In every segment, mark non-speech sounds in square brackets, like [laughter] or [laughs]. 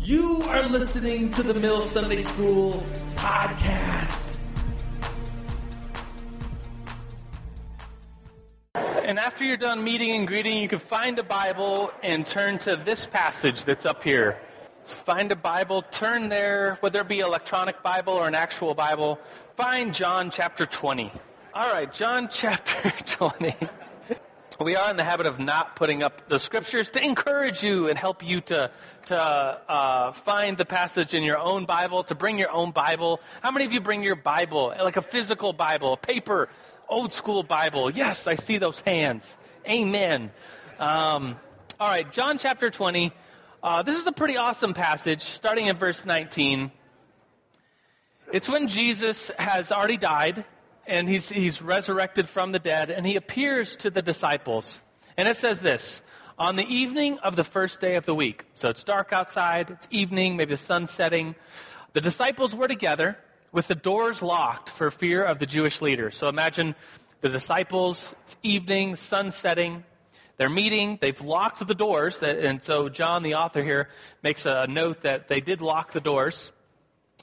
You are listening to the Mill Sunday School podcast. And after you're done meeting and greeting, you can find a Bible and turn to this passage that's up here. So find a Bible, turn there, whether it be electronic Bible or an actual Bible. Find John chapter 20. All right, John [laughs] chapter 20. We are in the habit of not putting up the scriptures to encourage you and help you to, to uh, find the passage in your own Bible, to bring your own Bible. How many of you bring your Bible, like a physical Bible, paper, old school Bible? Yes, I see those hands. Amen. Um, all right, John chapter 20. Uh, this is a pretty awesome passage, starting in verse 19. It's when Jesus has already died and he's, he's resurrected from the dead, and he appears to the disciples. And it says this On the evening of the first day of the week, so it's dark outside, it's evening, maybe the sun's setting, the disciples were together with the doors locked for fear of the Jewish leaders. So imagine the disciples, it's evening, sun setting, they're meeting, they've locked the doors, and so John, the author here, makes a note that they did lock the doors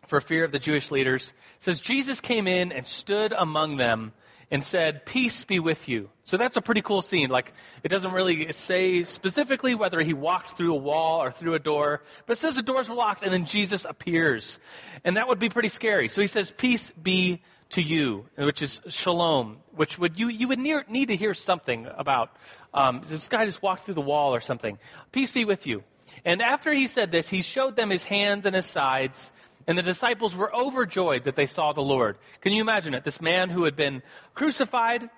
for fear of the Jewish leaders. Says Jesus came in and stood among them and said, Peace be with you. So that's a pretty cool scene. Like, it doesn't really say specifically whether he walked through a wall or through a door, but it says the doors were locked and then Jesus appears. And that would be pretty scary. So he says, Peace be to you, which is shalom, which would you, you would near, need to hear something about. Um, this guy just walked through the wall or something. Peace be with you. And after he said this, he showed them his hands and his sides. And the disciples were overjoyed that they saw the Lord. Can you imagine it? This man who had been crucified,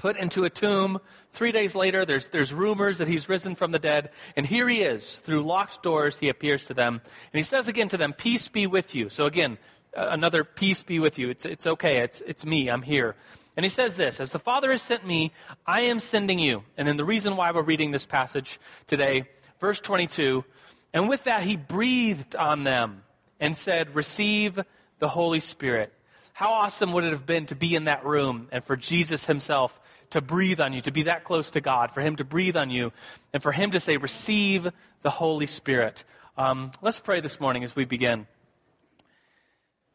put into a tomb. Three days later, there's, there's rumors that he's risen from the dead. And here he is. Through locked doors, he appears to them. And he says again to them, Peace be with you. So again, another peace be with you. It's, it's okay. It's, it's me. I'm here. And he says this As the Father has sent me, I am sending you. And then the reason why we're reading this passage today, verse 22, and with that, he breathed on them and said, Receive the Holy Spirit. How awesome would it have been to be in that room and for Jesus himself to breathe on you, to be that close to God, for him to breathe on you, and for him to say, Receive the Holy Spirit. Um, let's pray this morning as we begin.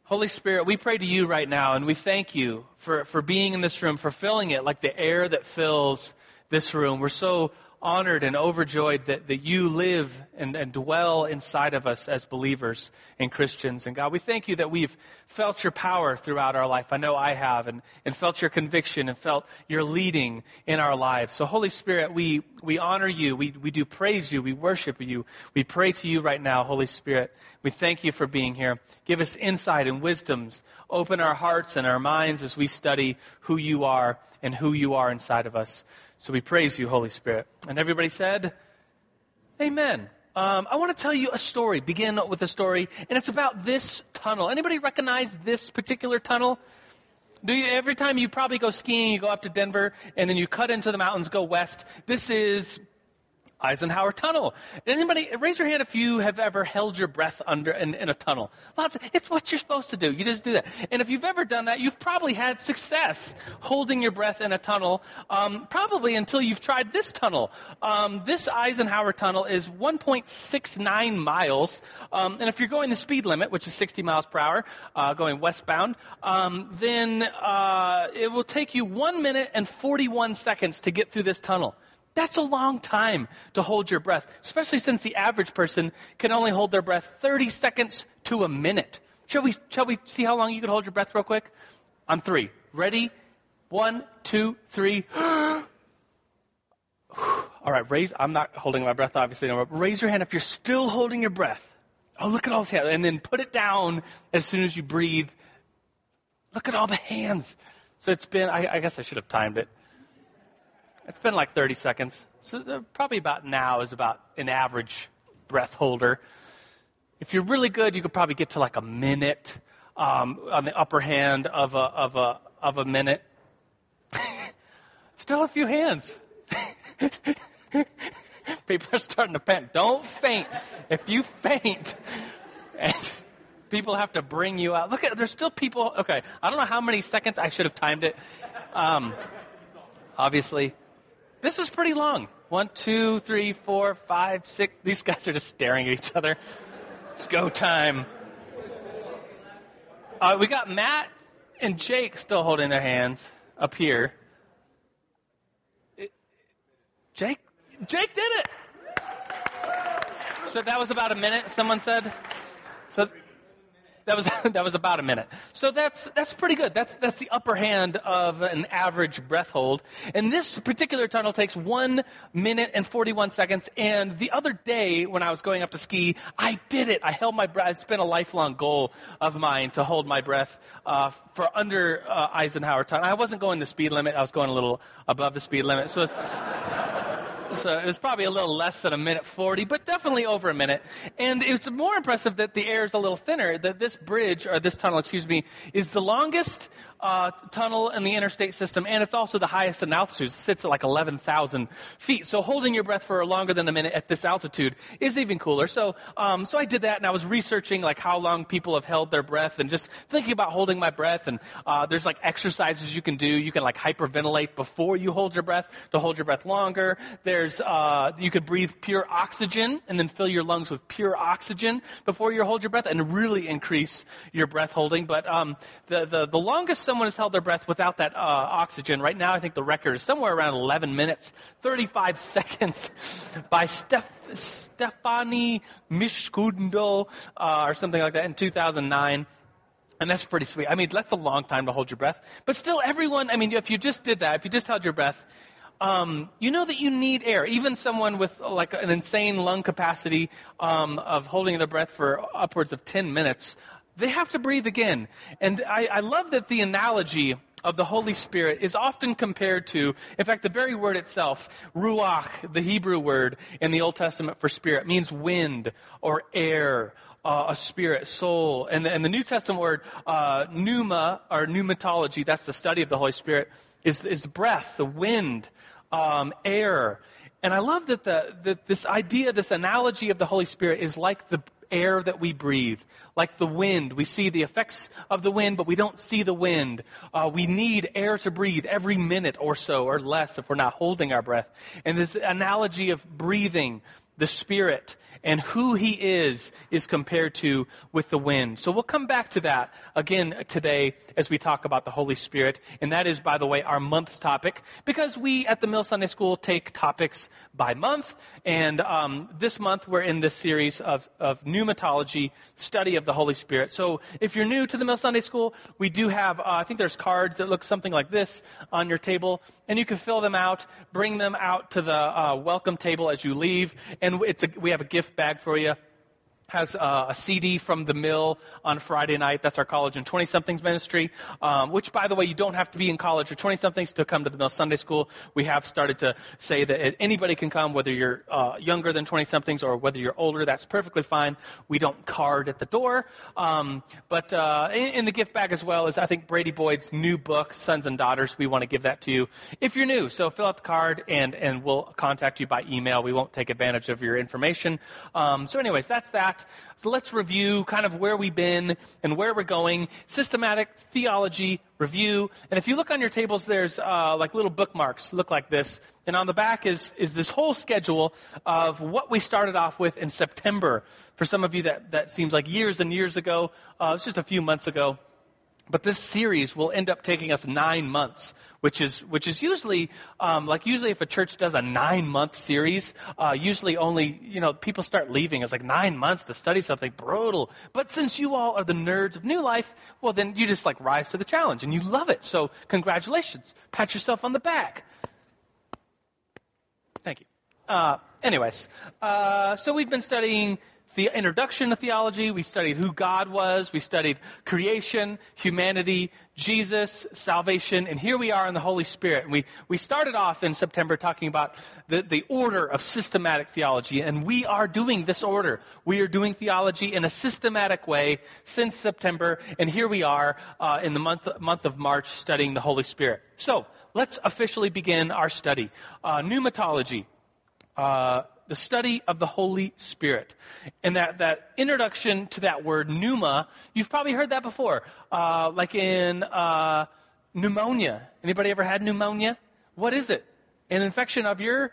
Holy Spirit, we pray to you right now, and we thank you for, for being in this room, for filling it like the air that fills this room. We're so honored and overjoyed that, that you live and, and dwell inside of us as believers and Christians. And God, we thank you that we've felt your power throughout our life. I know I have, and, and felt your conviction and felt your leading in our lives. So, Holy Spirit, we, we honor you. We, we do praise you. We worship you. We pray to you right now, Holy Spirit. We thank you for being here. Give us insight and wisdoms. Open our hearts and our minds as we study who you are and who you are inside of us. So we praise you, Holy Spirit. And everybody said, Amen. Um, I want to tell you a story. Begin with a story, and it's about this tunnel. Anybody recognize this particular tunnel? Do you, every time you probably go skiing, you go up to Denver, and then you cut into the mountains, go west. This is Eisenhower Tunnel. Anybody, raise your hand if you have ever held your breath under in, in, a tunnel. Lots. Of, it's what you're supposed to do. You just do that. And if you've ever done that, you've probably had success holding your breath in a tunnel. Um, probably until you've tried this tunnel. Um, this Eisenhower Tunnel is 1.69 miles. Um, and if you're going the speed limit, which is 60 miles per hour, uh, going westbound, um, then uh, it will take you one minute and 41 seconds to get through this tunnel. That's a long time to hold your breath, especially since the average person can only hold their breath 30 seconds to a minute. Shall we, shall we see how long you can hold your breath real quick? On three. Ready? One, two, three. [gasps] All right, raise. I'm not holding my breath, obviously. No, raise your hand if you're still holding your breath. Oh, look at all the hands. And then put it down as soon as you breathe. Look at all the hands. So it's been, I, I guess I should have timed it. It's been like 30 seconds. So uh, probably about now is about an average breath holder. If you're really good, you could probably get to like a minute um, on the upper hand of a, of a, of a minute. [laughs] Still a few hands. [laughs] people are starting to pant. Don't faint. If you faint, [laughs] and people have to bring you out. Look at there's still people. Okay, I don't know how many seconds I should have timed it. Um, obviously, this is pretty long. One, two, three, four, five, six. These [laughs] guys are just staring at each other. It's go time. Uh, we got Matt and Jake still holding their hands up here. Jake, Jake did it. So that was about a minute. Someone said. So that was [laughs] that was about a minute. So that's that's pretty good. That's that's the upper hand of an average breath hold. And this particular tunnel takes one minute and forty one seconds. And the other day when I was going up to ski, I did it. I held my breath. It's been a lifelong goal of mine to hold my breath uh, for under uh, Eisenhower tunnel. I wasn't going the speed limit. I was going a little above the speed limit. So it's so uh, it was probably a little less than a minute 40, but definitely over a minute. And it's more impressive that the air is a little thinner, that this bridge, or this tunnel, excuse me, is the longest uh, tunnel in the interstate system, and it's also the highest in altitude. It sits at like 11,000 feet. So holding your breath for longer than a minute at this altitude is even cooler. So, um, so I did that, and I was researching like how long people have held their breath, and just thinking about holding my breath. And uh, there's like exercises you can do. You can like hyperventilate before you hold your breath to hold your breath longer. There's uh, you could breathe pure oxygen and then fill your lungs with pure oxygen before you hold your breath, and really increase your breath holding. But um, the, the the longest someone has held their breath without that uh, oxygen. Right now, I think the record is somewhere around 11 minutes, 35 [laughs] seconds by Steph, Stefani Mishkundo uh, or something like that in 2009. And that's pretty sweet. I mean, that's a long time to hold your breath. But still, everyone, I mean, if you just did that, if you just held your breath, um, you know that you need air. Even someone with like an insane lung capacity um, of holding their breath for upwards of 10 minutes, they have to breathe again. And I, I love that the analogy of the Holy Spirit is often compared to, in fact, the very word itself, ruach, the Hebrew word in the Old Testament for spirit, means wind or air. Uh, a spirit, soul, and, and the New Testament word uh, pneuma or pneumatology, that's the study of the Holy Spirit, is, is breath, the wind, um, air. And I love that, the, that this idea, this analogy of the Holy Spirit is like the air that we breathe, like the wind. We see the effects of the wind, but we don't see the wind. Uh, we need air to breathe every minute or so, or less, if we're not holding our breath. And this analogy of breathing, the Spirit, and who he is is compared to with the wind. So we'll come back to that again today as we talk about the Holy Spirit. And that is, by the way, our month's topic because we at the Mill Sunday School take topics by month. And um, this month we're in this series of, of pneumatology, study of the Holy Spirit. So if you're new to the Mill Sunday School, we do have, uh, I think there's cards that look something like this on your table. And you can fill them out, bring them out to the uh, welcome table as you leave. And it's a, we have a gift bag for you has uh, a CD from the mill on Friday night. That's our college and 20 somethings ministry, um, which, by the way, you don't have to be in college or 20 somethings to come to the mill Sunday school. We have started to say that anybody can come, whether you're uh, younger than 20 somethings or whether you're older. That's perfectly fine. We don't card at the door. Um, but uh, in, in, the gift bag as well is, I think, Brady Boyd's new book, Sons and Daughters. We want to give that to you if you're new. So fill out the card and, and we'll contact you by email. We won't take advantage of your information. Um, so, anyways, that's that So let's review kind of where we've been and where we're going. Systematic theology review. And if you look on your tables, there's uh, like little bookmarks look like this. And on the back is, is this whole schedule of what we started off with in September. For some of you, that, that seems like years and years ago. Uh, it's just a few months ago. But this series will end up taking us nine months, which is, which is usually, um, like usually if a church does a nine month series, uh, usually only, you know, people start leaving. It's like nine months to study something brutal. But since you all are the nerds of New Life, well, then you just like rise to the challenge and you love it. So congratulations. Pat yourself on the back. Thank you. Uh, anyways, uh, so we've been studying the introduction to theology. We studied who God was. We studied creation, humanity, Jesus, salvation, and here we are in the Holy Spirit. And we, we started off in September talking about the, the order of systematic theology, and we are doing this order. We are doing theology in a systematic way since September, and here we are uh, in the month, month of March studying the Holy Spirit. So, let's officially begin our study. Uh, pneumatology. Uh, the study of the Holy Spirit. And that, that introduction to that word, pneuma, you've probably heard that before. Uh, like in uh, pneumonia. Anybody ever had pneumonia? What is it? An infection of your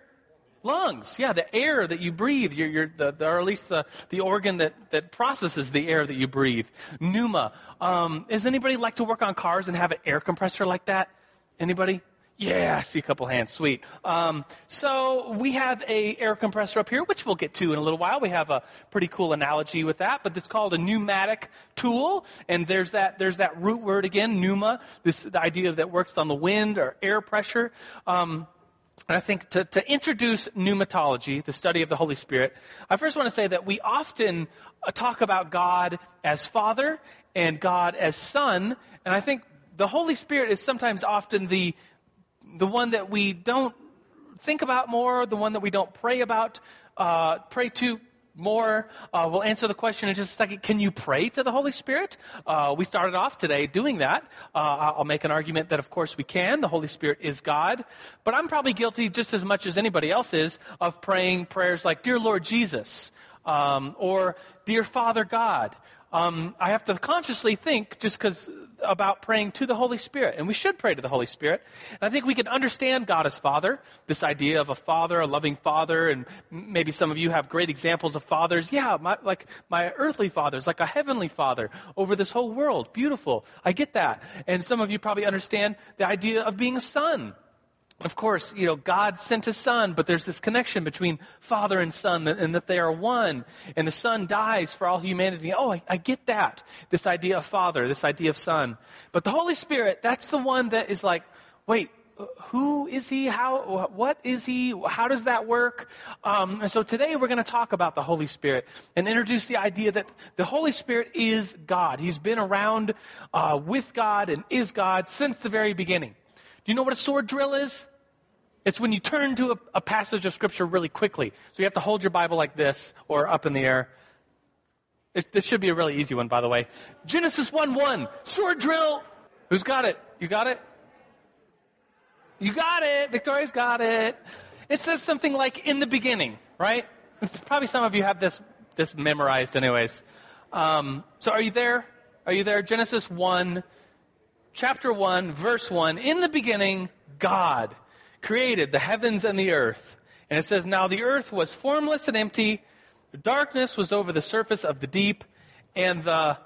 Lungs, yeah, the air that you breathe, you're, you're the, the, or at least the, the organ that, that processes the air that you breathe. Pneuma. Um, does anybody like to work on cars and have an air compressor like that? Anybody? Yeah, I see a couple hands. Sweet. Um, so we have a air compressor up here, which we'll get to in a little while. We have a pretty cool analogy with that, but it's called a pneumatic tool, and there's that there's that root word again, pneuma. This the idea that works on the wind or air pressure. Um, and I think to, to introduce pneumatology, the study of the Holy Spirit, I first want to say that we often uh, talk about God as Father and God as Son, and I think the Holy Spirit is sometimes often the, the one that we don't think about more, the one that we don't pray about, uh, pray to more. Uh, we'll answer the question in just a second. Can you pray to the Holy Spirit? Uh, we started off today doing that. Uh, I'll make an argument that, of course, we can. The Holy Spirit is God. But I'm probably guilty just as much as anybody else is of praying prayers like, Dear Lord Jesus, um, or Dear Father God. Um, I have to consciously think just because about praying to the Holy Spirit, and we should pray to the Holy Spirit. And I think we can understand God as Father, this idea of a father, a loving father, and maybe some of you have great examples of fathers. Yeah, my, like my earthly fathers, like a heavenly father over this whole world. Beautiful. I get that. And some of you probably understand the idea of being a son of course, you know, God sent a son, but there's this connection between father and son and that they are one. And the son dies for all humanity. Oh, I, I, get that. This idea of father, this idea of son. But the Holy Spirit, that's the one that is like, wait, who is he? How, what is he? How does that work? Um, and so today we're going to talk about the Holy Spirit and introduce the idea that the Holy Spirit is God. He's been around uh, with God and is God since the very beginning. Do you know what a sword drill is? It's when you turn to a, a, passage of Scripture really quickly. So you have to hold your Bible like this or up in the air. It, this should be a really easy one, by the way. Genesis 1 1, sword drill. Who's got it? You got it? You got it. Victoria's got it. It says something like in the beginning, right? Probably some of you have this, this memorized, anyways. Um, so are you there? Are you there? Genesis 1, chapter 1, verse 1. In the beginning, God created the heavens and the earth. And it says, Now the earth was formless and empty, darkness was over the surface of the deep, and the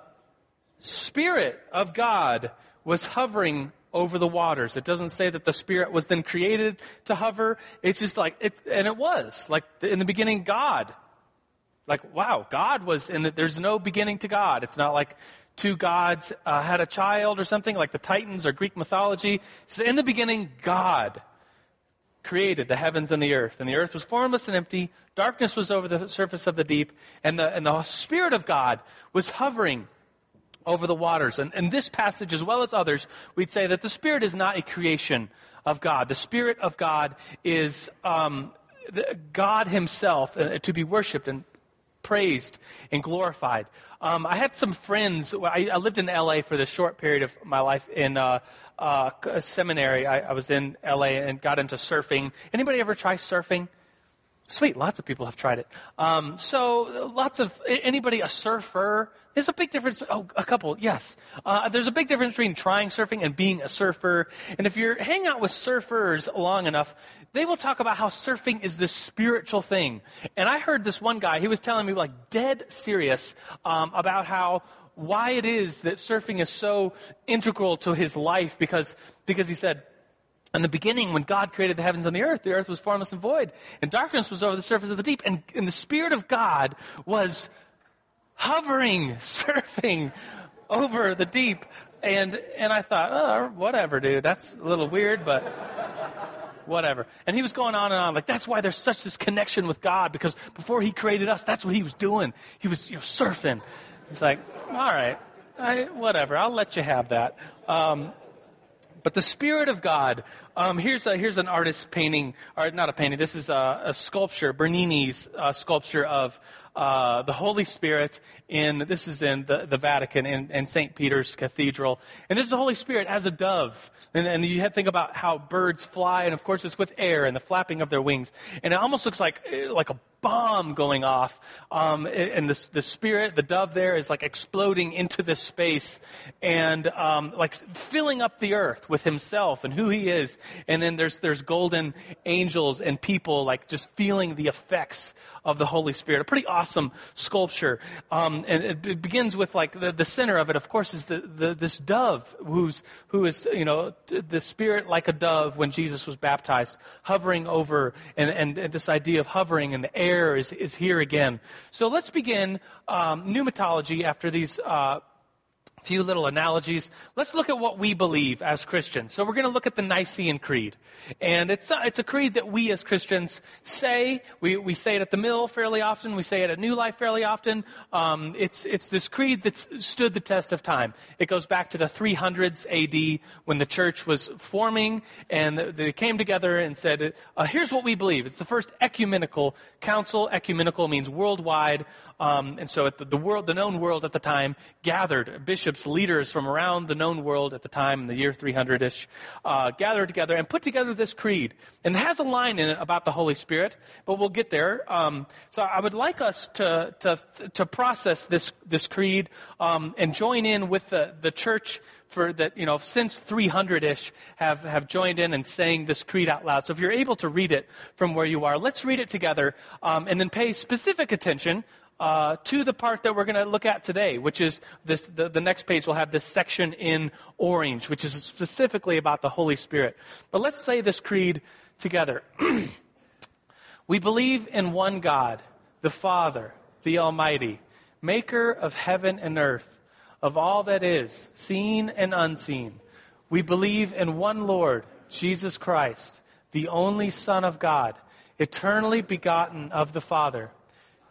Spirit of God was hovering over the waters. It doesn't say that the Spirit was then created to hover. It's just like, it, and it was. Like in the beginning, God. Like, wow, God was in the, there's no beginning to God. It's not like two gods uh, had a child or something like the Titans or Greek mythology. So in the beginning, God created the heavens and the earth. And the earth was formless and empty, darkness was over the surface of the deep, and the, and the Spirit of God was hovering over the waters. And in this passage, as well as others, we'd say that the Spirit is not a creation of God. The Spirit of God is um, God Himself uh, to be worshiped and praised and glorified. Um, I had some friends. I, I, lived in LA for this short period of my life in uh, uh, seminary. I, I, was in LA and got into surfing. Anybody ever try surfing? Sweet, lots of people have tried it. Um, so, lots of anybody a surfer? There's a big difference. Oh, a couple, yes. Uh, there's a big difference between trying surfing and being a surfer. And if you're hanging out with surfers long enough, they will talk about how surfing is this spiritual thing. And I heard this one guy. He was telling me like dead serious um, about how why it is that surfing is so integral to his life because because he said in the beginning, when God created the heavens and the earth, the earth was formless and void, and darkness was over the surface of the deep. And, and the Spirit of God was hovering, [laughs] surfing over the deep. And, and I thought, oh, whatever, dude. That's a little weird, but [laughs] whatever. And he was going on and on, like, that's why there's such this connection with God, because before he created us, that's what he was doing. He was you know, surfing. It's like, all right, I, whatever, I'll let you have that. Um, but the Spirit of God, um, here's, a, here's an artist painting, or not a painting, this is a, a sculpture, Bernini's uh, sculpture of uh, the Holy Spirit in, this is in the, the Vatican, in, in St. Peter's Cathedral. And this is the Holy Spirit as a dove. And, and you think about how birds fly, and of course it's with air and the flapping of their wings. And it almost looks like, like a bomb going off. Um, and the, the spirit, the dove there, is like exploding into this space and um, like filling up the earth with himself and who he is. And then there's, there's golden angels and people like just feeling the effects of the Holy Spirit. A pretty awesome sculpture. Um, and it, begins with like the, the center of it, of course, is the, the, this dove who's, who is, you know, the spirit like a dove when Jesus was baptized, hovering over, and, and, and this idea of hovering in the air is, is here again. So let's begin um, pneumatology after these. Uh, few little analogies. Let's look at what we believe as Christians. So we're going to look at the Nicene Creed. And it's, uh, it's a creed that we as Christians say. We, we say it at the mill fairly often. We say it at New Life fairly often. Um, it's, it's this creed that's stood the test of time. It goes back to the 300s AD when the church was forming and they came together and said, uh, here's what we believe. It's the first ecumenical council. Ecumenical means worldwide. Um, and so the, the, world, the known world at the time gathered bishops, leaders from around the known world at the time in the year 300-ish, uh, gathered together and put together this creed. And it has a line in it about the Holy Spirit, but we'll get there. Um, so I would like us to, to, to process this, this creed um, and join in with the, the church for that, you know, since 300-ish have, have joined in and saying this creed out loud. So if you're able to read it from where you are, let's read it together um, and then pay specific attention uh, to the part that we're going to look at today, which is this, the, the next page will have this section in orange, which is specifically about the Holy Spirit. But let's say this creed together. [clears throat] we believe in one God, the Father, the Almighty, maker of heaven and earth, of all that is, seen and unseen. We believe in one Lord, Jesus Christ, the only Son of God, eternally begotten of the Father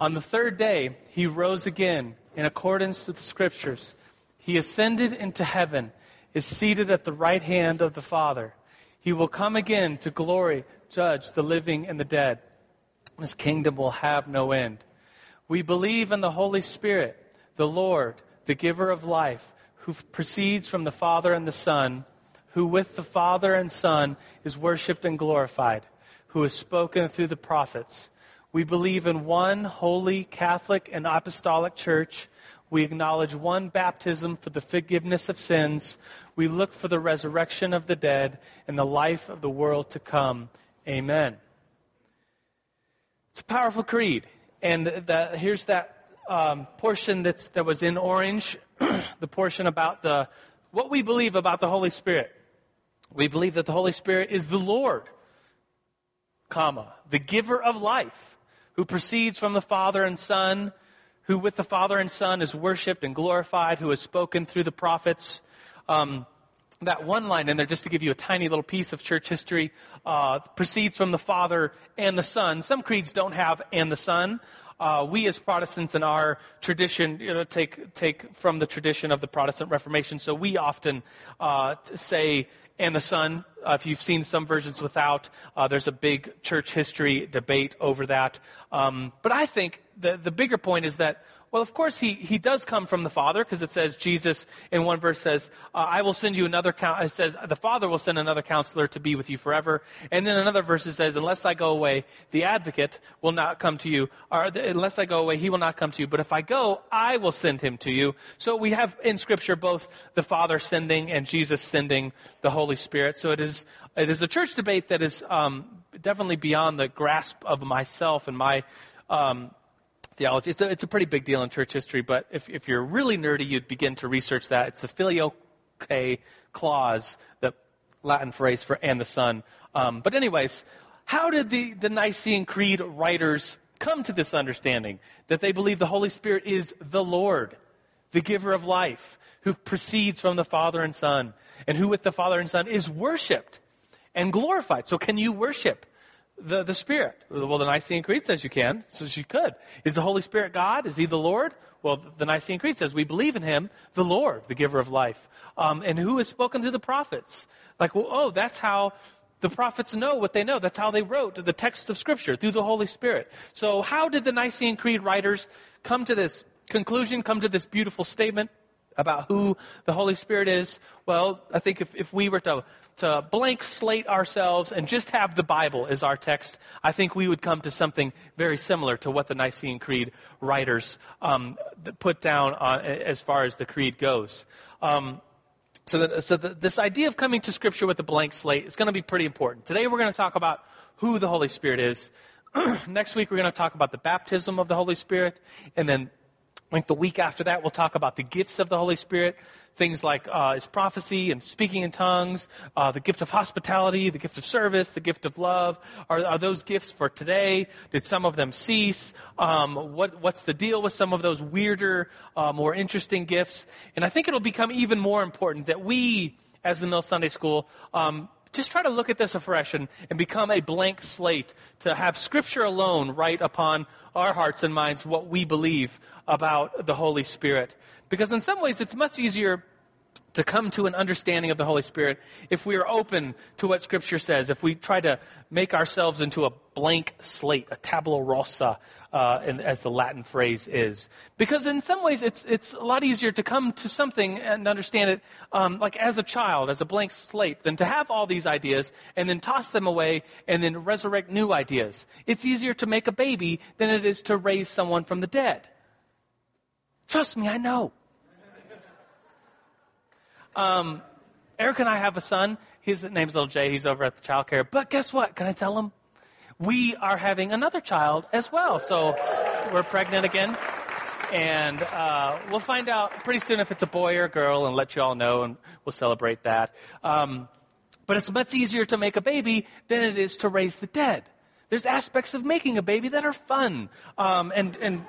on the third day, he rose again in accordance with the scriptures. He ascended into heaven, is seated at the right hand of the Father. He will come again to glory, judge the living and the dead. His kingdom will have no end. We believe in the Holy Spirit, the Lord, the giver of life, who proceeds from the Father and the Son, who with the Father and Son is worshiped and glorified, who has spoken through the prophets. We believe in one holy, Catholic, and apostolic church. We acknowledge one baptism for the forgiveness of sins. We look for the resurrection of the dead and the life of the world to come. Amen. It's a powerful creed. And the, here's that um, portion that's, that was in orange, [clears throat] the portion about the, what we believe about the Holy Spirit. We believe that the Holy Spirit is the Lord, comma, the giver of life who proceeds from the Father and Son, who with the Father and Son is worshiped and glorified, who has spoken through the prophets. Um, that one line in there, just to give you a tiny little piece of church history, uh, proceeds from the Father and the Son. Some creeds don't have and the Son. Uh, we as Protestants in our tradition, you know, take, take from the tradition of the Protestant Reformation. So we often uh, say and the Son. Uh, if you've seen some versions without, uh, there's a big church history debate over that. Um, but I think the, the bigger point is that well, of course, he, he does come from the Father because it says Jesus in one verse says, uh, I will send you another, count. it says, the Father will send another counselor to be with you forever. And then another verse it says, unless I go away, the advocate will not come to you. Or unless I go away, he will not come to you. But if I go, I will send him to you. So we have in Scripture both the Father sending and Jesus sending the Holy Spirit. So it is, it is a church debate that is um, definitely beyond the grasp of myself and my um, theology. It's a, it's a pretty big deal in church history, but if, if you're really nerdy, you'd begin to research that. It's the filioque clause, the Latin phrase for and the Son. Um, but, anyways, how did the, the Nicene Creed writers come to this understanding that they believe the Holy Spirit is the Lord, the giver of life, who proceeds from the Father and Son, and who with the Father and Son is worshiped and glorified? So, can you worship the, the Spirit? Well, the Nicene Creed says you can, so you could. Is the Holy Spirit God? Is He the Lord? Well, the Nicene Creed says we believe in Him, the Lord, the giver of life. Um, and who has spoken through the prophets? Like, well, oh, that's how the prophets know what they know. That's how they wrote the text of Scripture, through the Holy Spirit. So, how did the Nicene Creed writers come to this conclusion, come to this beautiful statement? about who the Holy Spirit is, well, I think if, if we were to, to blank slate ourselves and just have the Bible as our text, I think we would come to something very similar to what the Nicene Creed writers um, put down on, as far as the creed goes. Um, so, that, so the, this idea of coming to Scripture with a blank slate is going to be pretty important. Today we're going to talk about who the Holy Spirit is. [clears throat] Next week we're going to talk about the baptism of the Holy Spirit, and then like the week after that, we'll talk about the gifts of the Holy Spirit, things like uh, his prophecy and speaking in tongues, uh, the gift of hospitality, the gift of service, the gift of love. Are, are those gifts for today? Did some of them cease? Um, what, what's the deal with some of those weirder, uh, more interesting gifts? And I think it'll become even more important that we, as the Mill Sunday School, um, just try to look at this afresh and, and become a blank slate to have Scripture alone write upon our hearts and minds what we believe about the Holy Spirit. Because in some ways, it's much easier to come to an understanding of the Holy Spirit if we are open to what Scripture says, if we try to make ourselves into a blank slate, a tabula rasa, uh, as the Latin phrase is. Because in some ways, it's, it's a lot easier to come to something and understand it um, like as a child, as a blank slate, than to have all these ideas and then toss them away and then resurrect new ideas. It's easier to make a baby than it is to raise someone from the dead. Trust me, I know. Um, Eric and I have a son. His name's little Jay. He's over at the child care. But guess what? Can I tell him? We are having another child as well. So we're pregnant again. And uh, we'll find out pretty soon if it's a boy or a girl and let you all know, and we'll celebrate that. Um, but it's much easier to make a baby than it is to raise the dead. There's aspects of making a baby that are fun. Um, and, and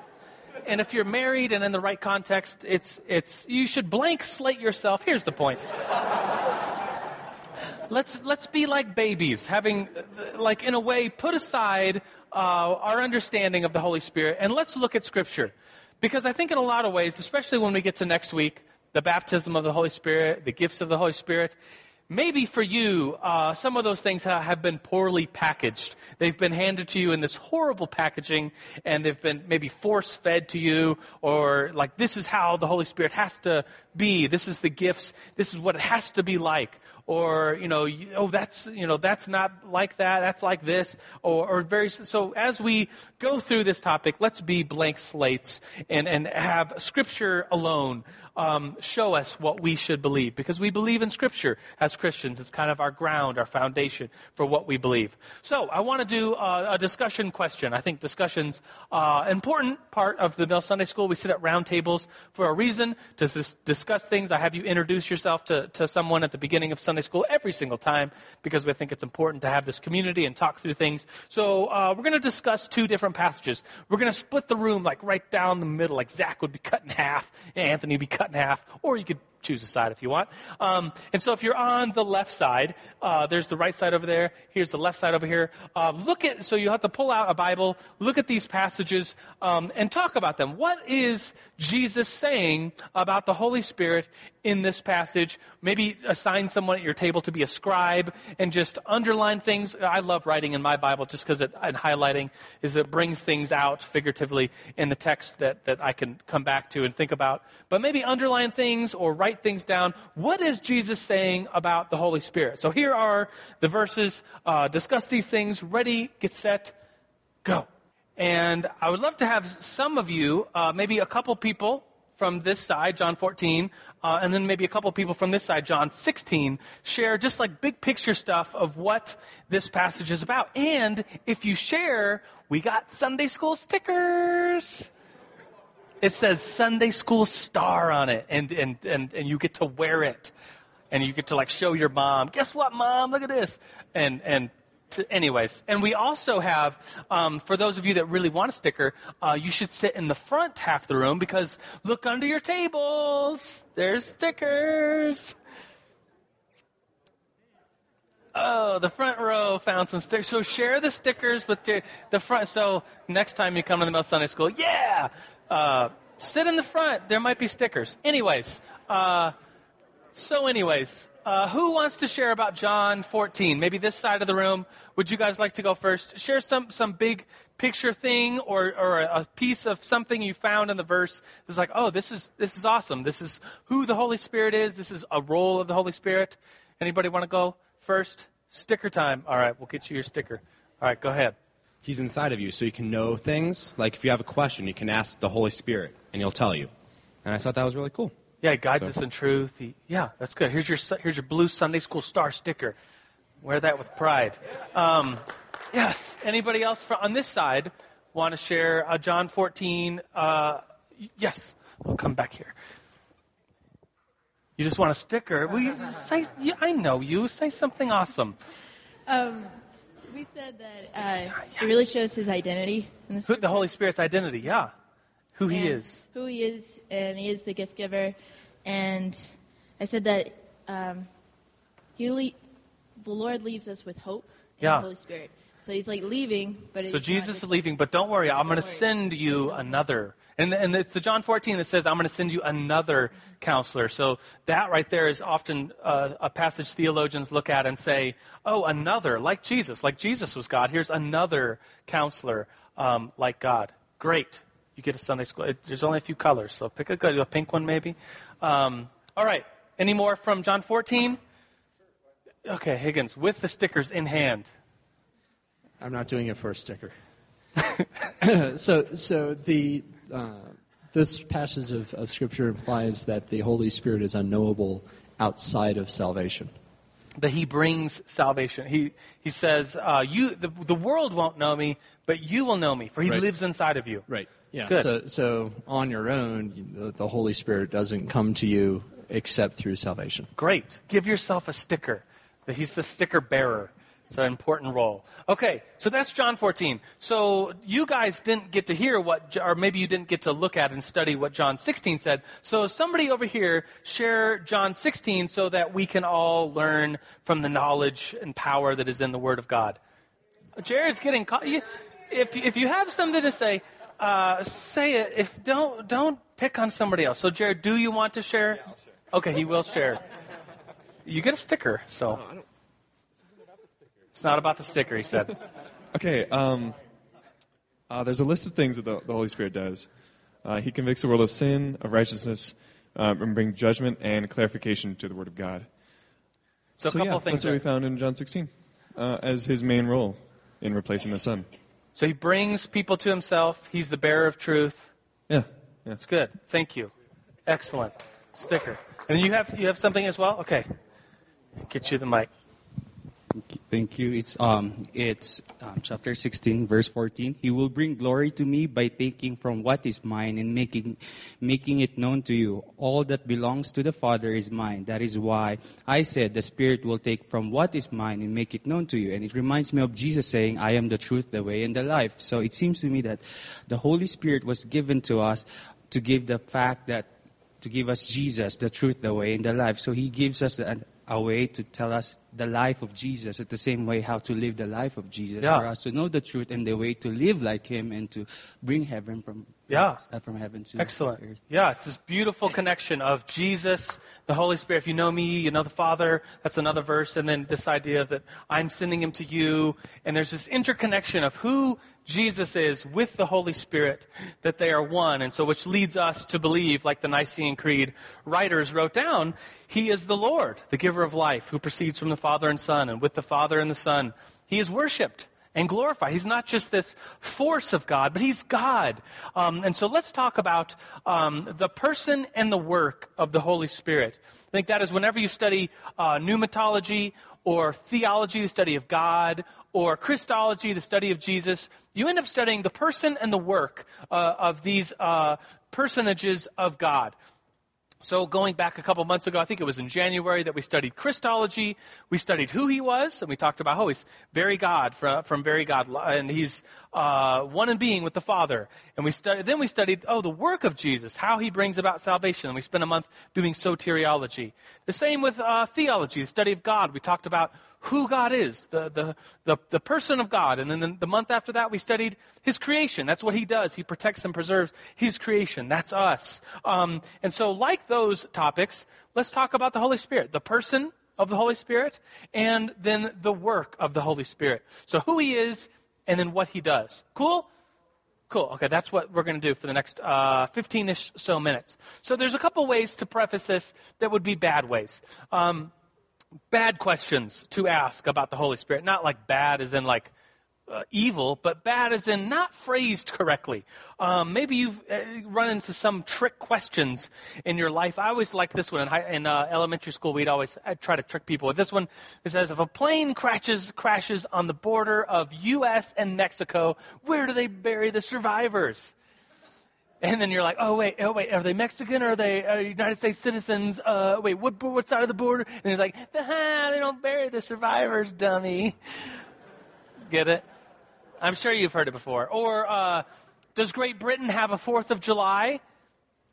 and if you're married and in the right context, it's, it's, you should blank slate yourself. Here's the point. let's, let's be like babies, having, like, in a way, put aside uh, our understanding of the Holy Spirit and let's look at Scripture. Because I think in a lot of ways, especially when we get to next week, the baptism of the Holy Spirit, the gifts of the Holy Spirit, Maybe for you, uh, some of those things have been poorly packaged. They've been handed to you in this horrible packaging, and they've been maybe force fed to you, or like, this is how the Holy Spirit has to be. This is the gifts. This is what it has to be like. Or, you know, oh, that's, you know, that's not like that. That's like this. Or, or very, so as we go through this topic, let's be blank slates and, and have Scripture alone um, show us what we should believe because we believe in Scripture as Christians. It's kind of our ground, our foundation for what we believe. So I want to do a, a discussion question. I think discussion's uh, important part of the Mill Sunday School. We sit at round tables for a reason to dis- discuss things. I have you introduce yourself to, to someone at the beginning of Sunday School every single time because we think it's important to have this community and talk through things. So uh, we're going to discuss two different passages. We're going to split the room like right down the middle, like Zach would be cut in half, Anthony would be cut in half, or you could choose a side if you want. Um, and so if you're on the left side, uh, there's the right side over there. Here's the left side over here. Uh, look at, so you have to pull out a Bible, look at these passages, um, and talk about them. What is Jesus saying about the Holy Spirit in this passage? Maybe assign someone at your table to be a scribe and just underline things. I love writing in my Bible just because and highlighting is it brings things out figuratively in the text that, that I can come back to and think about. But maybe underline things or write write things down. What is Jesus saying about the Holy Spirit? So here are the verses. Uh, discuss these things. Ready, get set, go. And I would love to have some of you, uh, maybe a couple people from this side, John 14, uh, and then maybe a couple people from this side, John 16, share just like big picture stuff of what this passage is about. And if you share, we got Sunday school stickers it says Sunday School Star on it, and, and, and, and you get to wear it. And you get to like show your mom, guess what, mom, look at this. And, and to, anyways, and we also have, um, for those of you that really want a sticker, uh, you should sit in the front half of the room because look under your tables. There's stickers. Oh, the front row found some stickers. So share the stickers with the, the front. So next time you come to the Mill Sunday School, yeah, uh, sit in the front. There might be stickers. Anyways, uh, so anyways, uh, who wants to share about John 14? Maybe this side of the room. Would you guys like to go first? Share some, some big picture thing or, or a piece of something you found in the verse. It's like, oh, this is, this is awesome. This is who the Holy Spirit is. This is a role of the Holy Spirit. Anybody want to go first? Sticker time. All right, we'll get you your sticker. All right, go ahead. He's inside of you, so you can know things. Like if you have a question, you can ask the Holy Spirit, and he'll tell you. And I thought that was really cool. Yeah, he guides so. us in truth. He, yeah, that's good. Here's your here's your blue Sunday school star sticker. Wear that with pride. Um, yes. Anybody else from, on this side want to share uh, John 14? Uh, yes. We'll come back here. You just want a sticker? Well, you say, yeah, I know you. Say something awesome. Um, we said that uh, it really shows his identity. In this the Holy Spirit's identity, yeah. Who he is. Who he is, and he is the gift giver. And I said that um, he le- the Lord leaves us with hope and yeah. the Holy Spirit. So he's like leaving, but so Jesus is leaving, but don't worry, I'm going to send you another. And, and it's the John 14 that says, I'm going to send you another counselor. So that right there is often uh, a passage theologians look at and say, oh, another, like Jesus, like Jesus was God. Here's another counselor um, like God. Great. You get a Sunday school. It, there's only a few colors, so pick a good, a pink one maybe. Um, all right. Any more from John 14? Okay, Higgins, with the stickers in hand. I'm not doing it for a sticker. [laughs] so, so the uh, this passage of, of Scripture implies that the Holy Spirit is unknowable outside of salvation. That He brings salvation. He He says, uh, "You, the, the world won't know me, but you will know me, for He right. lives inside of you." Right. Yeah. Good. So, so on your own, the, the Holy Spirit doesn't come to you except through salvation. Great. Give yourself a sticker. That He's the sticker bearer. It's an important role. Okay, so that's John 14. So you guys didn't get to hear what, or maybe you didn't get to look at and study what John 16 said. So somebody over here share John 16 so that we can all learn from the knowledge and power that is in the Word of God. Jared's getting caught. If, if you have something to say, uh, say it. If don't don't pick on somebody else. So Jared, do you want to share? Yeah, share. Okay, he will share. You get a sticker. So no, it's not about the sticker. He said. [laughs] okay. Um, uh, there's a list of things that the, the Holy Spirit does. Uh, he convicts the world of sin, of righteousness, um, and bring judgment and clarification to the Word of God. So, so a couple yeah, of things. That's what we found in John 16 uh, as his main role in replacing the Son. So he brings people to himself. He's the bearer of truth. Yeah. yeah. It's good. Thank you. Excellent. Sticker. And you have you have something as well? Okay. Get you the mic. Thank you. It's um, it's um, chapter 16, verse 14. He will bring glory to me by taking from what is mine and making, making it known to you. All that belongs to the Father is mine. That is why I said the Spirit will take from what is mine and make it known to you. And it reminds me of Jesus saying, "I am the truth, the way, and the life." So it seems to me that the Holy Spirit was given to us to give the fact that to give us Jesus, the truth, the way, and the life. So He gives us a, a way to tell us the life of Jesus, at the same way how to live the life of Jesus, yeah. for us to know the truth and the way to live like Him and to bring heaven from yeah from heaven to excellent. Earth. Yeah, it's this beautiful connection of Jesus, the Holy Spirit. If you know me, you know the Father. That's another verse, and then this idea that I'm sending Him to you, and there's this interconnection of who Jesus is with the Holy Spirit, that they are one. And so, which leads us to believe, like the Nicene Creed writers wrote down, He is the Lord, the giver of life, who proceeds from the Father and Son. And with the Father and the Son, He is worshiped and glorify. He's not just this force of God, but He's God. Um, and so, let's talk about um, the person and the work of the Holy Spirit. I think that is whenever you study uh, pneumatology or theology, the study of God, or Christology, the study of Jesus, you end up studying the person and the work uh, of these uh, personages of God. So, going back a couple months ago, I think it was in January that we studied Christology. We studied who he was, and we talked about, oh, he's very God, from, from very God. And he's uh, one in being with the Father. And we studied, then we studied, oh, the work of Jesus, how he brings about salvation. And we spent a month doing soteriology. The same with uh, theology, the study of God. We talked about who God is, the, the, the, the person of God. And then the, the, month after that, we studied his creation. That's what he does. He protects and preserves his creation. That's us. Um, and so, like those topics, let's talk about the Holy Spirit, the person of the Holy Spirit, and then the work of the Holy Spirit. So, who he is, and then what he does. Cool? Cool. Okay, that's what we're going to do for the next 15 uh, ish so minutes. So, there's a couple ways to preface this that would be bad ways. Um, bad questions to ask about the Holy Spirit. Not like bad as in like uh, evil, but bad as in not phrased correctly. Um, maybe you've uh, run into some trick questions in your life. I always liked this one in, high, in uh, elementary school. We'd always I'd try to trick people with this one. It says, if a plane crashes crashes on the border of U.S. and Mexico, where do they bury the survivors? And then you're like, oh wait, oh wait, are they Mexican or are they uh, United States citizens? Uh, wait, what, what side of the border? And he's like, ah, they don't bury the survivors, dummy. Get it? I'm sure you've heard it before. Or uh, does Great Britain have a Fourth of July?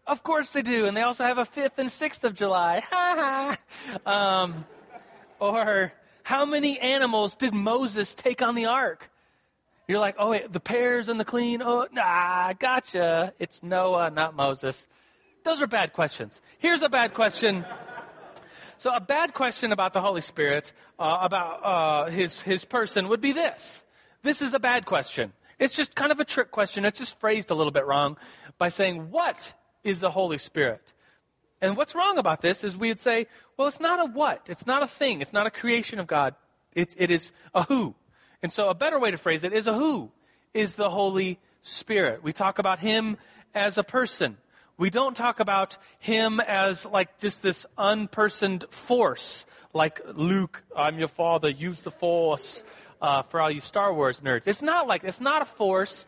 Of course they do, and they also have a Fifth and Sixth of July. [laughs] Ha ha. Um, or how many animals did Moses take on the ark? You're like, oh, wait, the pairs and the clean. Oh, nah, gotcha. It's Noah, not Moses. Those are bad questions. Here's a bad question. So, a bad question about the Holy Spirit, uh, about uh, his, his person, would be this. This is a bad question. It's just kind of a trick question. It's just phrased a little bit wrong by saying, What is the Holy Spirit? And what's wrong about this is we would say, Well, it's not a what. It's not a thing. It's not a creation of God. It, it is a who. And so a better way to phrase it is a who is the Holy Spirit. We talk about him as a person. We don't talk about him as like just this unpersoned force, like Luke, I'm your father, use the force uh, for all you Star Wars nerds. It's not like, it's not a force,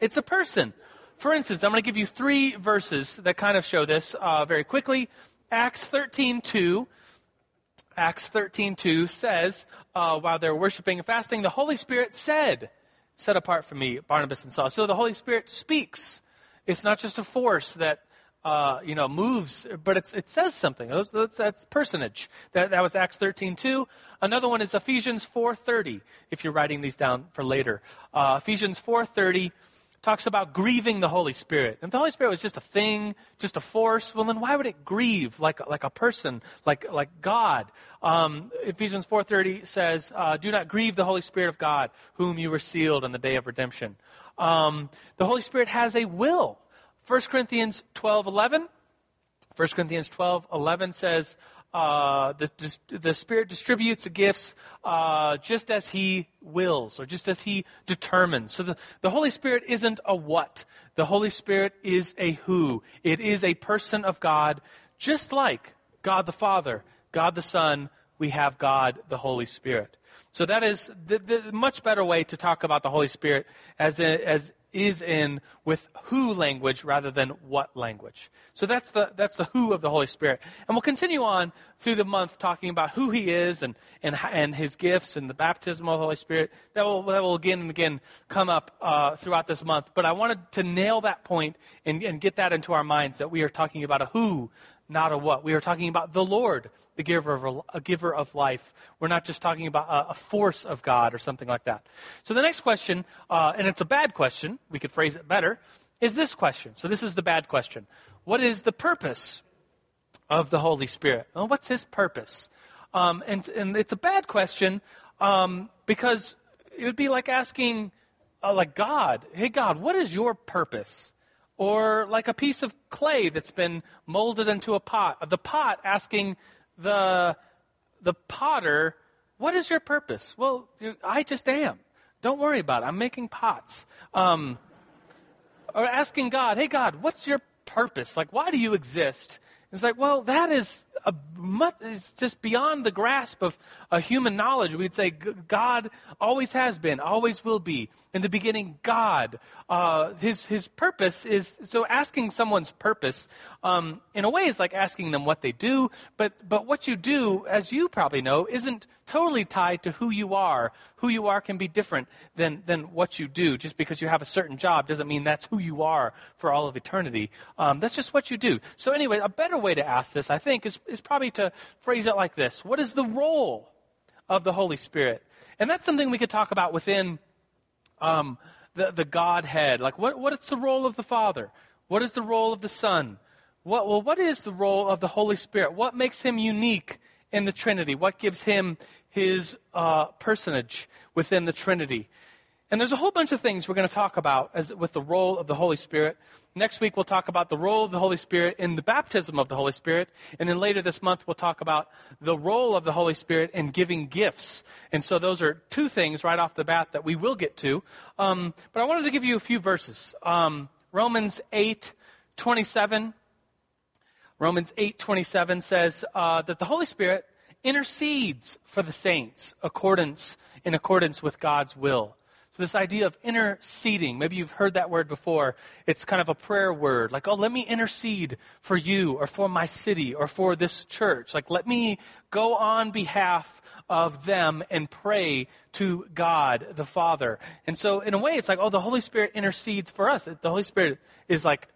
it's a person. For instance, I'm going to give you three verses that kind of show this uh, very quickly. Acts 13 2 Acts 13:2 says, uh, while they're worshiping and fasting, the Holy Spirit said, "Set apart for me, Barnabas and Saul." So the Holy Spirit speaks. It's not just a force that uh, you know moves, but it says something. That's, that's personage. That, that was Acts 13:2. Another one is Ephesians 4:30. If you're writing these down for later, uh, Ephesians 4:30 talks about grieving the Holy Spirit. If the Holy Spirit was just a thing, just a force, well, then why would it grieve like, like a person, like, like God? Um, Ephesians 4.30 says, uh, do not grieve the Holy Spirit of God, whom you were sealed in the day of redemption. Um, the Holy Spirit has a will. 1 Corinthians 12.11 1 Corinthians 12.11 says, uh, the, the Spirit distributes the gifts uh, just as He wills or just as He determines. So the, the Holy Spirit isn't a what. The Holy Spirit is a who. It is a person of God, just like God the Father, God the Son, we have God the Holy Spirit. So that is the, the much better way to talk about the Holy Spirit as, a, as is in with who language rather than what language. So that's the, that's the who of the Holy Spirit. And we'll continue on through the month talking about who he is and, and, and his gifts and the baptism of the Holy Spirit. That will, that will again and again come up uh, throughout this month. But I wanted to nail that point and, and get that into our minds that we are talking about a who, not a what. We are talking about the Lord, the giver of, a giver of life. We're not just talking about a, a force of God or something like that. So the next question, uh, and it's a bad question, we could phrase it better, is this question. So this is the bad question. What is the purpose of the Holy Spirit? Well, what's his purpose? Um, and, and it's a bad question um, because it would be like asking, uh, like God, hey God, what is your purpose? Or like a piece of clay that's been molded into a pot. The pot asking the, the potter, What is your purpose? Well, I just am. Don't worry about it. I'm making pots. Um, or asking God, Hey, God, what's your purpose? Like, why do you exist? It's like, well, that is a much, it's just beyond the grasp of a human knowledge. We'd say God always has been, always will be. In the beginning, God. Uh, his, his purpose is, so asking someone's purpose, um, in a way, is like asking them what they do, but, but what you do, as you probably know, isn't totally tied to who you are. Who you are can be different than, than what you do. Just because you have a certain job doesn't mean that's who you are for all of eternity. Um, that's just what you do. So, anyway, a better way to ask this, I think, is, is probably to phrase it like this What is the role of the Holy Spirit? And that's something we could talk about within um, the, the Godhead. Like, what, what is the role of the Father? What is the role of the Son? What, well, what is the role of the Holy Spirit? What makes him unique in the Trinity? What gives him his uh, personage within the Trinity? And there's a whole bunch of things we're going to talk about as, with the role of the Holy Spirit. Next week, we'll talk about the role of the Holy Spirit in the baptism of the Holy Spirit. And then later this month, we'll talk about the role of the Holy Spirit in giving gifts. And so those are two things right off the bat that we will get to. Um, but I wanted to give you a few verses. Um, Romans 8 27. Romans 8 27 says uh, that the Holy Spirit intercedes for the saints accordance, in accordance with God's will. So, this idea of interceding, maybe you've heard that word before. It's kind of a prayer word, like, oh, let me intercede for you or for my city or for this church. Like, let me go on behalf of them and pray to God the Father. And so, in a way, it's like, oh, the Holy Spirit intercedes for us. The Holy Spirit is like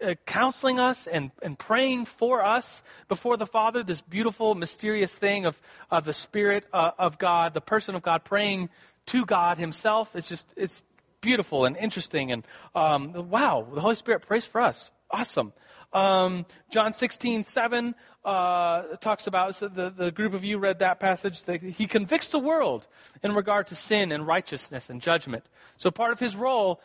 uh, counseling us and, and praying for us before the Father, this beautiful, mysterious thing of, of the Spirit uh, of God, the person of God praying to God Himself. It's just, it's beautiful and interesting. And um, wow, the Holy Spirit prays for us. Awesome. Um, John 16, 7 uh, talks about, so the, the group of you read that passage, that he convicts the world in regard to sin and righteousness and judgment. So part of his role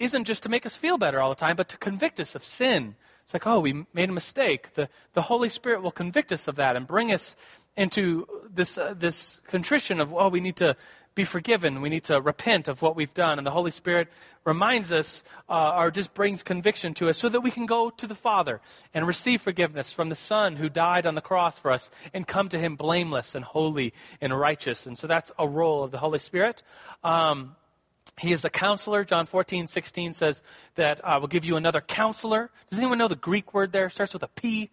isn't just to make us feel better all the time, but to convict us of sin. It's like, oh, we made a mistake. The, the Holy Spirit will convict us of that and bring us into this, uh, this contrition of, oh, we need to be forgiven. We need to repent of what we've done. And the Holy Spirit reminds us uh, or just brings conviction to us so that we can go to the Father and receive forgiveness from the Son who died on the cross for us and come to Him blameless and holy and righteous. And so that's a role of the Holy Spirit. Um, he is a counselor. John 14, 16 says that I will give you another counselor. Does anyone know the Greek word there? It starts with a P.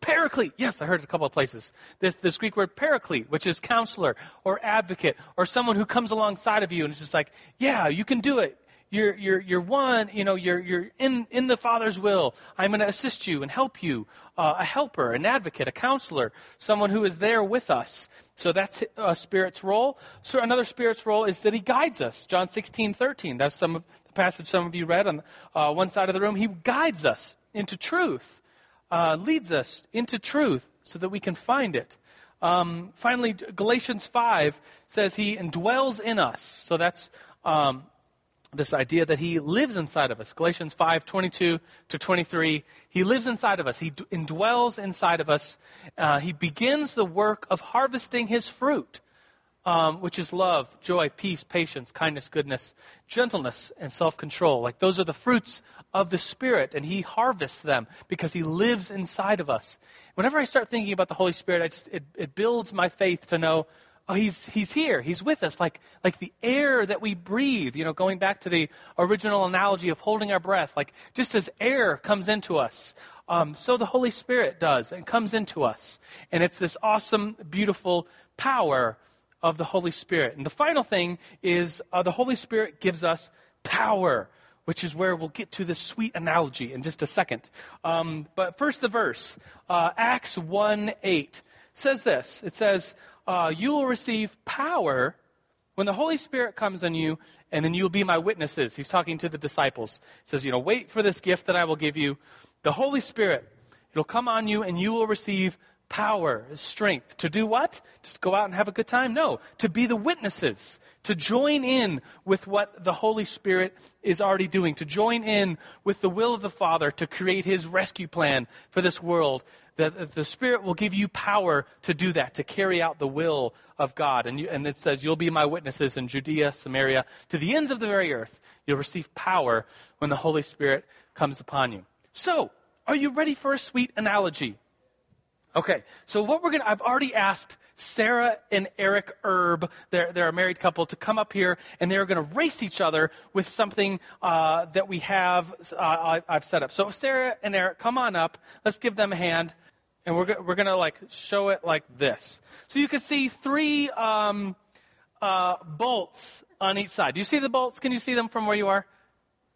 Paraclete. Yes, I heard it a couple of places. This, this Greek word paraclete, which is counselor or advocate or someone who comes alongside of you and it's just like, yeah, you can do it. You're, you're, you're one, you know, you're, you're in, in the Father's will. I'm going to assist you and help you. Uh, a helper, an advocate, a counselor, someone who is there with us. So that's a spirit's role. So another spirit's role is that he guides us. John 16, 13. That's some of the passage some of you read on uh, one side of the room. He guides us into truth, uh, leads us into truth so that we can find it. Um, finally, Galatians 5 says he indwells in us. So that's um, this idea that he lives inside of us. Galatians 5 22 to 23. He lives inside of us, he indwells inside of us. Uh, he begins the work of harvesting his fruit, um, which is love, joy, peace, patience, kindness, goodness, gentleness, and self control. Like those are the fruits of the Spirit, and he harvests them because he lives inside of us. Whenever I start thinking about the Holy Spirit, I just, it, it builds my faith to know oh, he's, he's here. He's with us, like, like the air that we breathe. You know, going back to the original analogy of holding our breath, like just as air comes into us, um, so the Holy Spirit does and comes into us. And it's this awesome, beautiful power of the Holy Spirit. And the final thing is uh, the Holy Spirit gives us power. Which is where we'll get to this sweet analogy in just a second. Um, but first, the verse uh, Acts 1 8 says this. It says, uh, you will receive power when the Holy Spirit comes on you, and then you'll be my witnesses. He's talking to the disciples. He says, you know, wait for this gift that I will give you. The Holy Spirit, it'll come on you, and you will receive power, strength. To do what? Just go out and have a good time? No. To be the witnesses. To join in with what the Holy Spirit is already doing. To join in with the will of the Father to create His rescue plan for this world that the Spirit will give you power to do that, to carry out the will of God. And, you, and it says, You'll be my witnesses in Judea, Samaria, to the ends of the very earth. You'll receive power when the Holy Spirit comes upon you. So, are you ready for a sweet analogy? Okay, so what we're going to, I've already asked Sarah and Eric Erb, they're, they're a married couple, to come up here and they're going to race each other with something uh, that we have, uh, I, I've set up. So, Sarah and Eric, come on up. Let's give them a hand. and we're, we're going to like show it like this. So you can see three um, uh, bolts on each side. Do you see the bolts? Can you see them from where you are?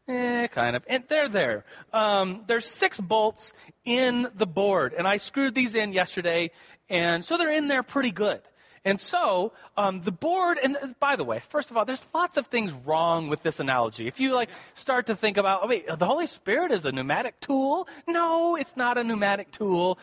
Eh, kind of. And they're there. Um, there's six bolts in the board, and I screwed these in yesterday, and so they're in there pretty good. And so um, the board, and by the way, first of all, there's lots of things wrong with this analogy. If you like start to think about, oh wait, the Holy Spirit is a pneumatic tool. No, it's not a pneumatic tool,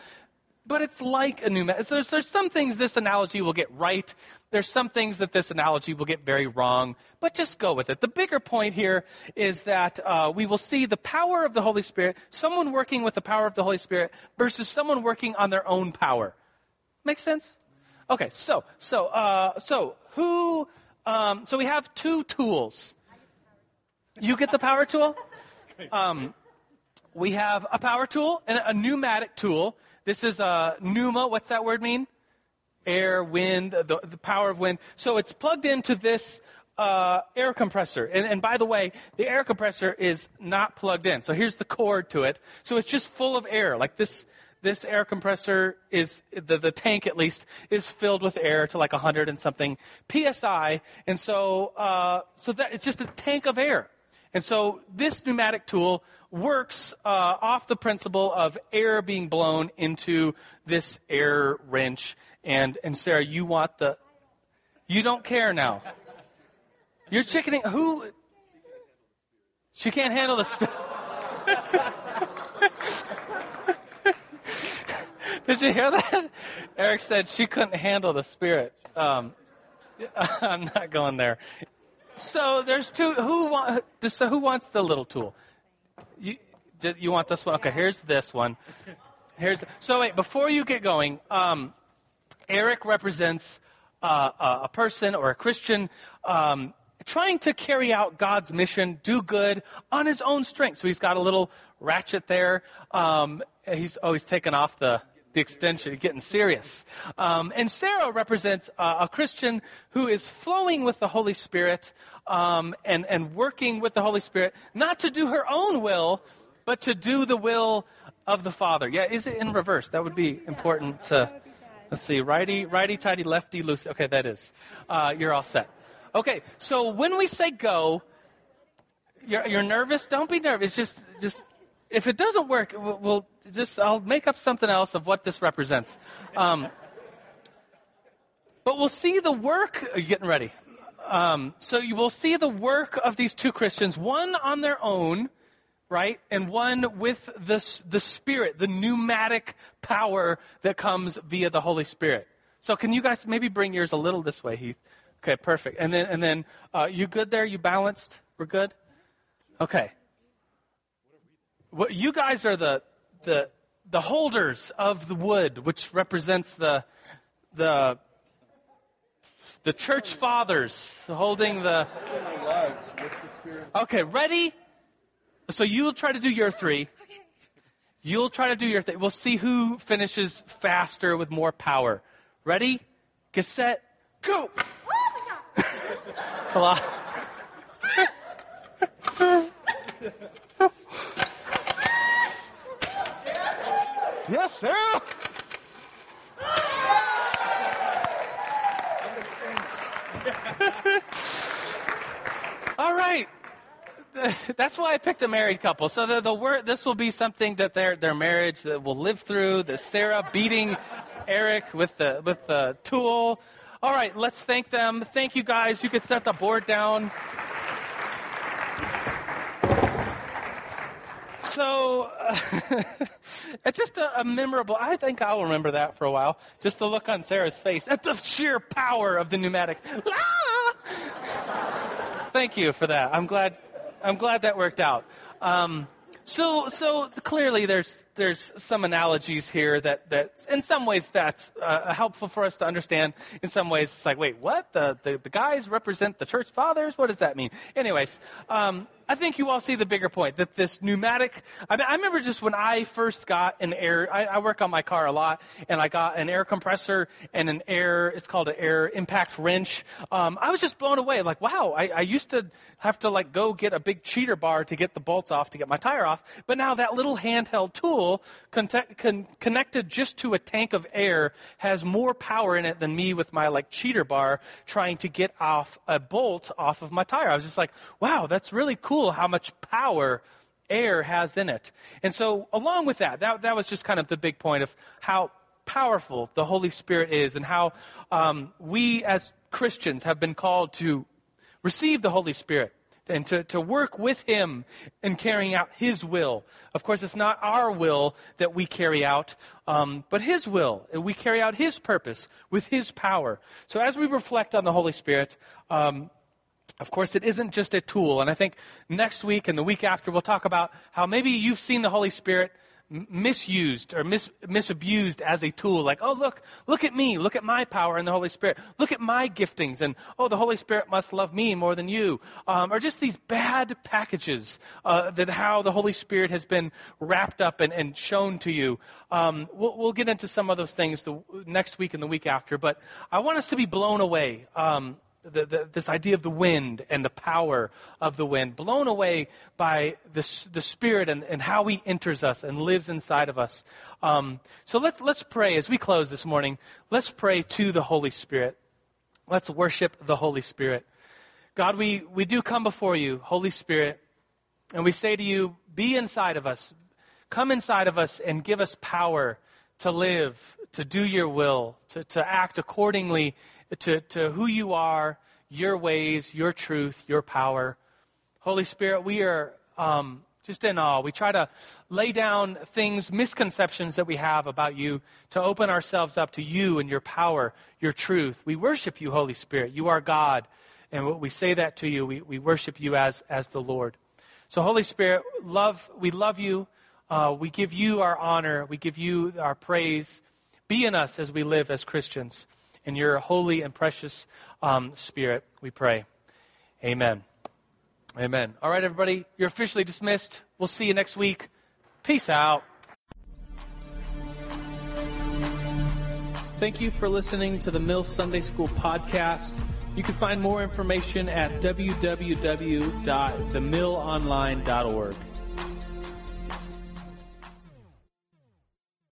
but it's like a pneumatic. So there's, there's some things this analogy will get right. There's some things that this analogy will get very wrong, but just go with it. The bigger point here is that uh, we will see the power of the Holy Spirit, someone working with the power of the Holy Spirit versus someone working on their own power. Make sense? Okay, so so uh, so who? Um, so we have two tools. You get the power tool. [laughs] Um, we have a power tool and a pneumatic tool. This is a pneuma. What's that word mean? Air, wind, the, the power of wind. So it's plugged into this uh, air compressor. And, and, by the way, the air compressor is not plugged in. So here's the cord to it. So it's just full of air. Like this, this air compressor is, the, the tank at least, is filled with air to like 100 and something psi. And so, uh, so that it's just a tank of air. And so this pneumatic tool works uh, off the principle of air being blown into this air wrench. And, and Sarah, you want the. You don't care now. You're chickening. Who? She can't handle the. [laughs] Did you hear that? Eric said she couldn't handle the spirit. Um, [laughs] I'm not going there. So there's two. Who want? So who wants the little tool? You, you want this one? Okay, here's this one. Here's so wait before you get going. Um, Eric represents uh, a person or a Christian um, trying to carry out God's mission, do good on his own strength. So he's got a little ratchet there. Um, he's oh, taken off the the extension, getting serious. Um, and Sarah represents uh, a Christian who is flowing with the Holy Spirit um, and, and working with the Holy Spirit, not to do her own will, but to do the will of the Father. Yeah, is it in reverse? That would be important to. Let's see, righty, righty, tighty, lefty, loose. Okay, that is. Uh, you're all set. Okay, so when we say go, you're, you're nervous. Don't be nervous. Just, just if it doesn't work, we'll just I'll make up something else of what this represents. Um, but we'll see the work. Getting ready? Um, so you will see the work of these two Christians, one on their own, right, and one with the the Spirit, the pneumatic power that comes via the Holy Spirit. So can you guys maybe bring yours a little this way, Heath? Okay, perfect. And then and then uh, you good there? You balanced? We're good. Okay. What, you guys are the, the, the holders of the wood, which represents the, the, the church fathers holding the. Okay, ready? So you'll try to do your three. You'll try to do your thing. We'll see who finishes faster with more power. Ready? Get set, go! Oh [laughs] it's a lot. [laughs] Yes, sir. All right. That's why I picked a married couple. So the, the word, this will be something that their their marriage that will live through. The Sarah beating Eric with the with the tool. All right, let's thank them. Thank you guys. You can set the board down. So uh, [laughs] it's just a, a, memorable. I think I'll remember that for a while. Just the look on Sarah's face at the sheer power of the pneumatic. [laughs] Ah! Thank you for that. I'm glad. I'm glad that worked out. Um, so, so clearly, there's there's some analogies here that that in some ways that's uh, helpful for us to understand. In some ways, it's like, wait, what? The the, the guys represent the church fathers? What does that mean? Anyways, um, I think you all see the bigger point that this pneumatic. I, mean, I remember just when I first got an air. I, I, work on my car a lot, and I got an air compressor and an air. It's called an air impact wrench. Um, I was just blown away. Like, wow! I, I used to have to like go get a big cheater bar to get the bolts off to get my tire off, but now that little handheld tool con- con- connected just to a tank of air has more power in it than me with my like cheater bar trying to get off a bolt off of my tire. I was just like, wow, that's really cool how much power air has in it. And so, along with that, that, that was just kind of the big point of how powerful the Holy Spirit is and how um, we as Christians have been called to receive the Holy Spirit and to, to work with Him in carrying out His will. Of course, it's not our will that we carry out, um, but His will. We carry out His purpose with His power. So as we reflect on the Holy Spirit, um, of course, it isn't just a tool. And I think next week and the week after, we'll talk about how maybe you've seen the Holy Spirit misused or mis- misabused as a tool. Like, oh, look, look at me. Look at my power in the Holy Spirit. Look at my giftings. And, oh, the Holy Spirit must love me more than you. Um, or just these bad packages uh, that how the Holy Spirit has been wrapped up and, and shown to you. Um, we'll, we'll, get into some of those things the, next week and the week after. But I want us to be blown away. Um, the, the, this idea of the wind and the power of the wind, blown away by the, the Spirit and, and how He enters us and lives inside of us. Um, so let's, let's pray as we close this morning. Let's pray to the Holy Spirit. Let's worship the Holy Spirit. God, we, we do come before you, Holy Spirit, and we say to you, be inside of us. Come inside of us and give us power to live, to do your will, to, to act accordingly to, to who you are, your ways, your truth, your power. Holy Spirit, we are um, just in awe. We try to lay down things, misconceptions that we have about you, to open ourselves up to you and your power, your truth. We worship you, Holy Spirit. You are God. And we say that to you, we, we worship you as, as the Lord. So, Holy Spirit, love, we love you. Uh, we give you our honor. We give you our praise. Be in us as we live as Christians in your holy and precious um, spirit, we pray. Amen. Amen. All right, everybody, you're officially dismissed. We'll see you next week. Peace out. Thank you for listening to the Mill Sunday School podcast. You can find more information at www.themillonline.org.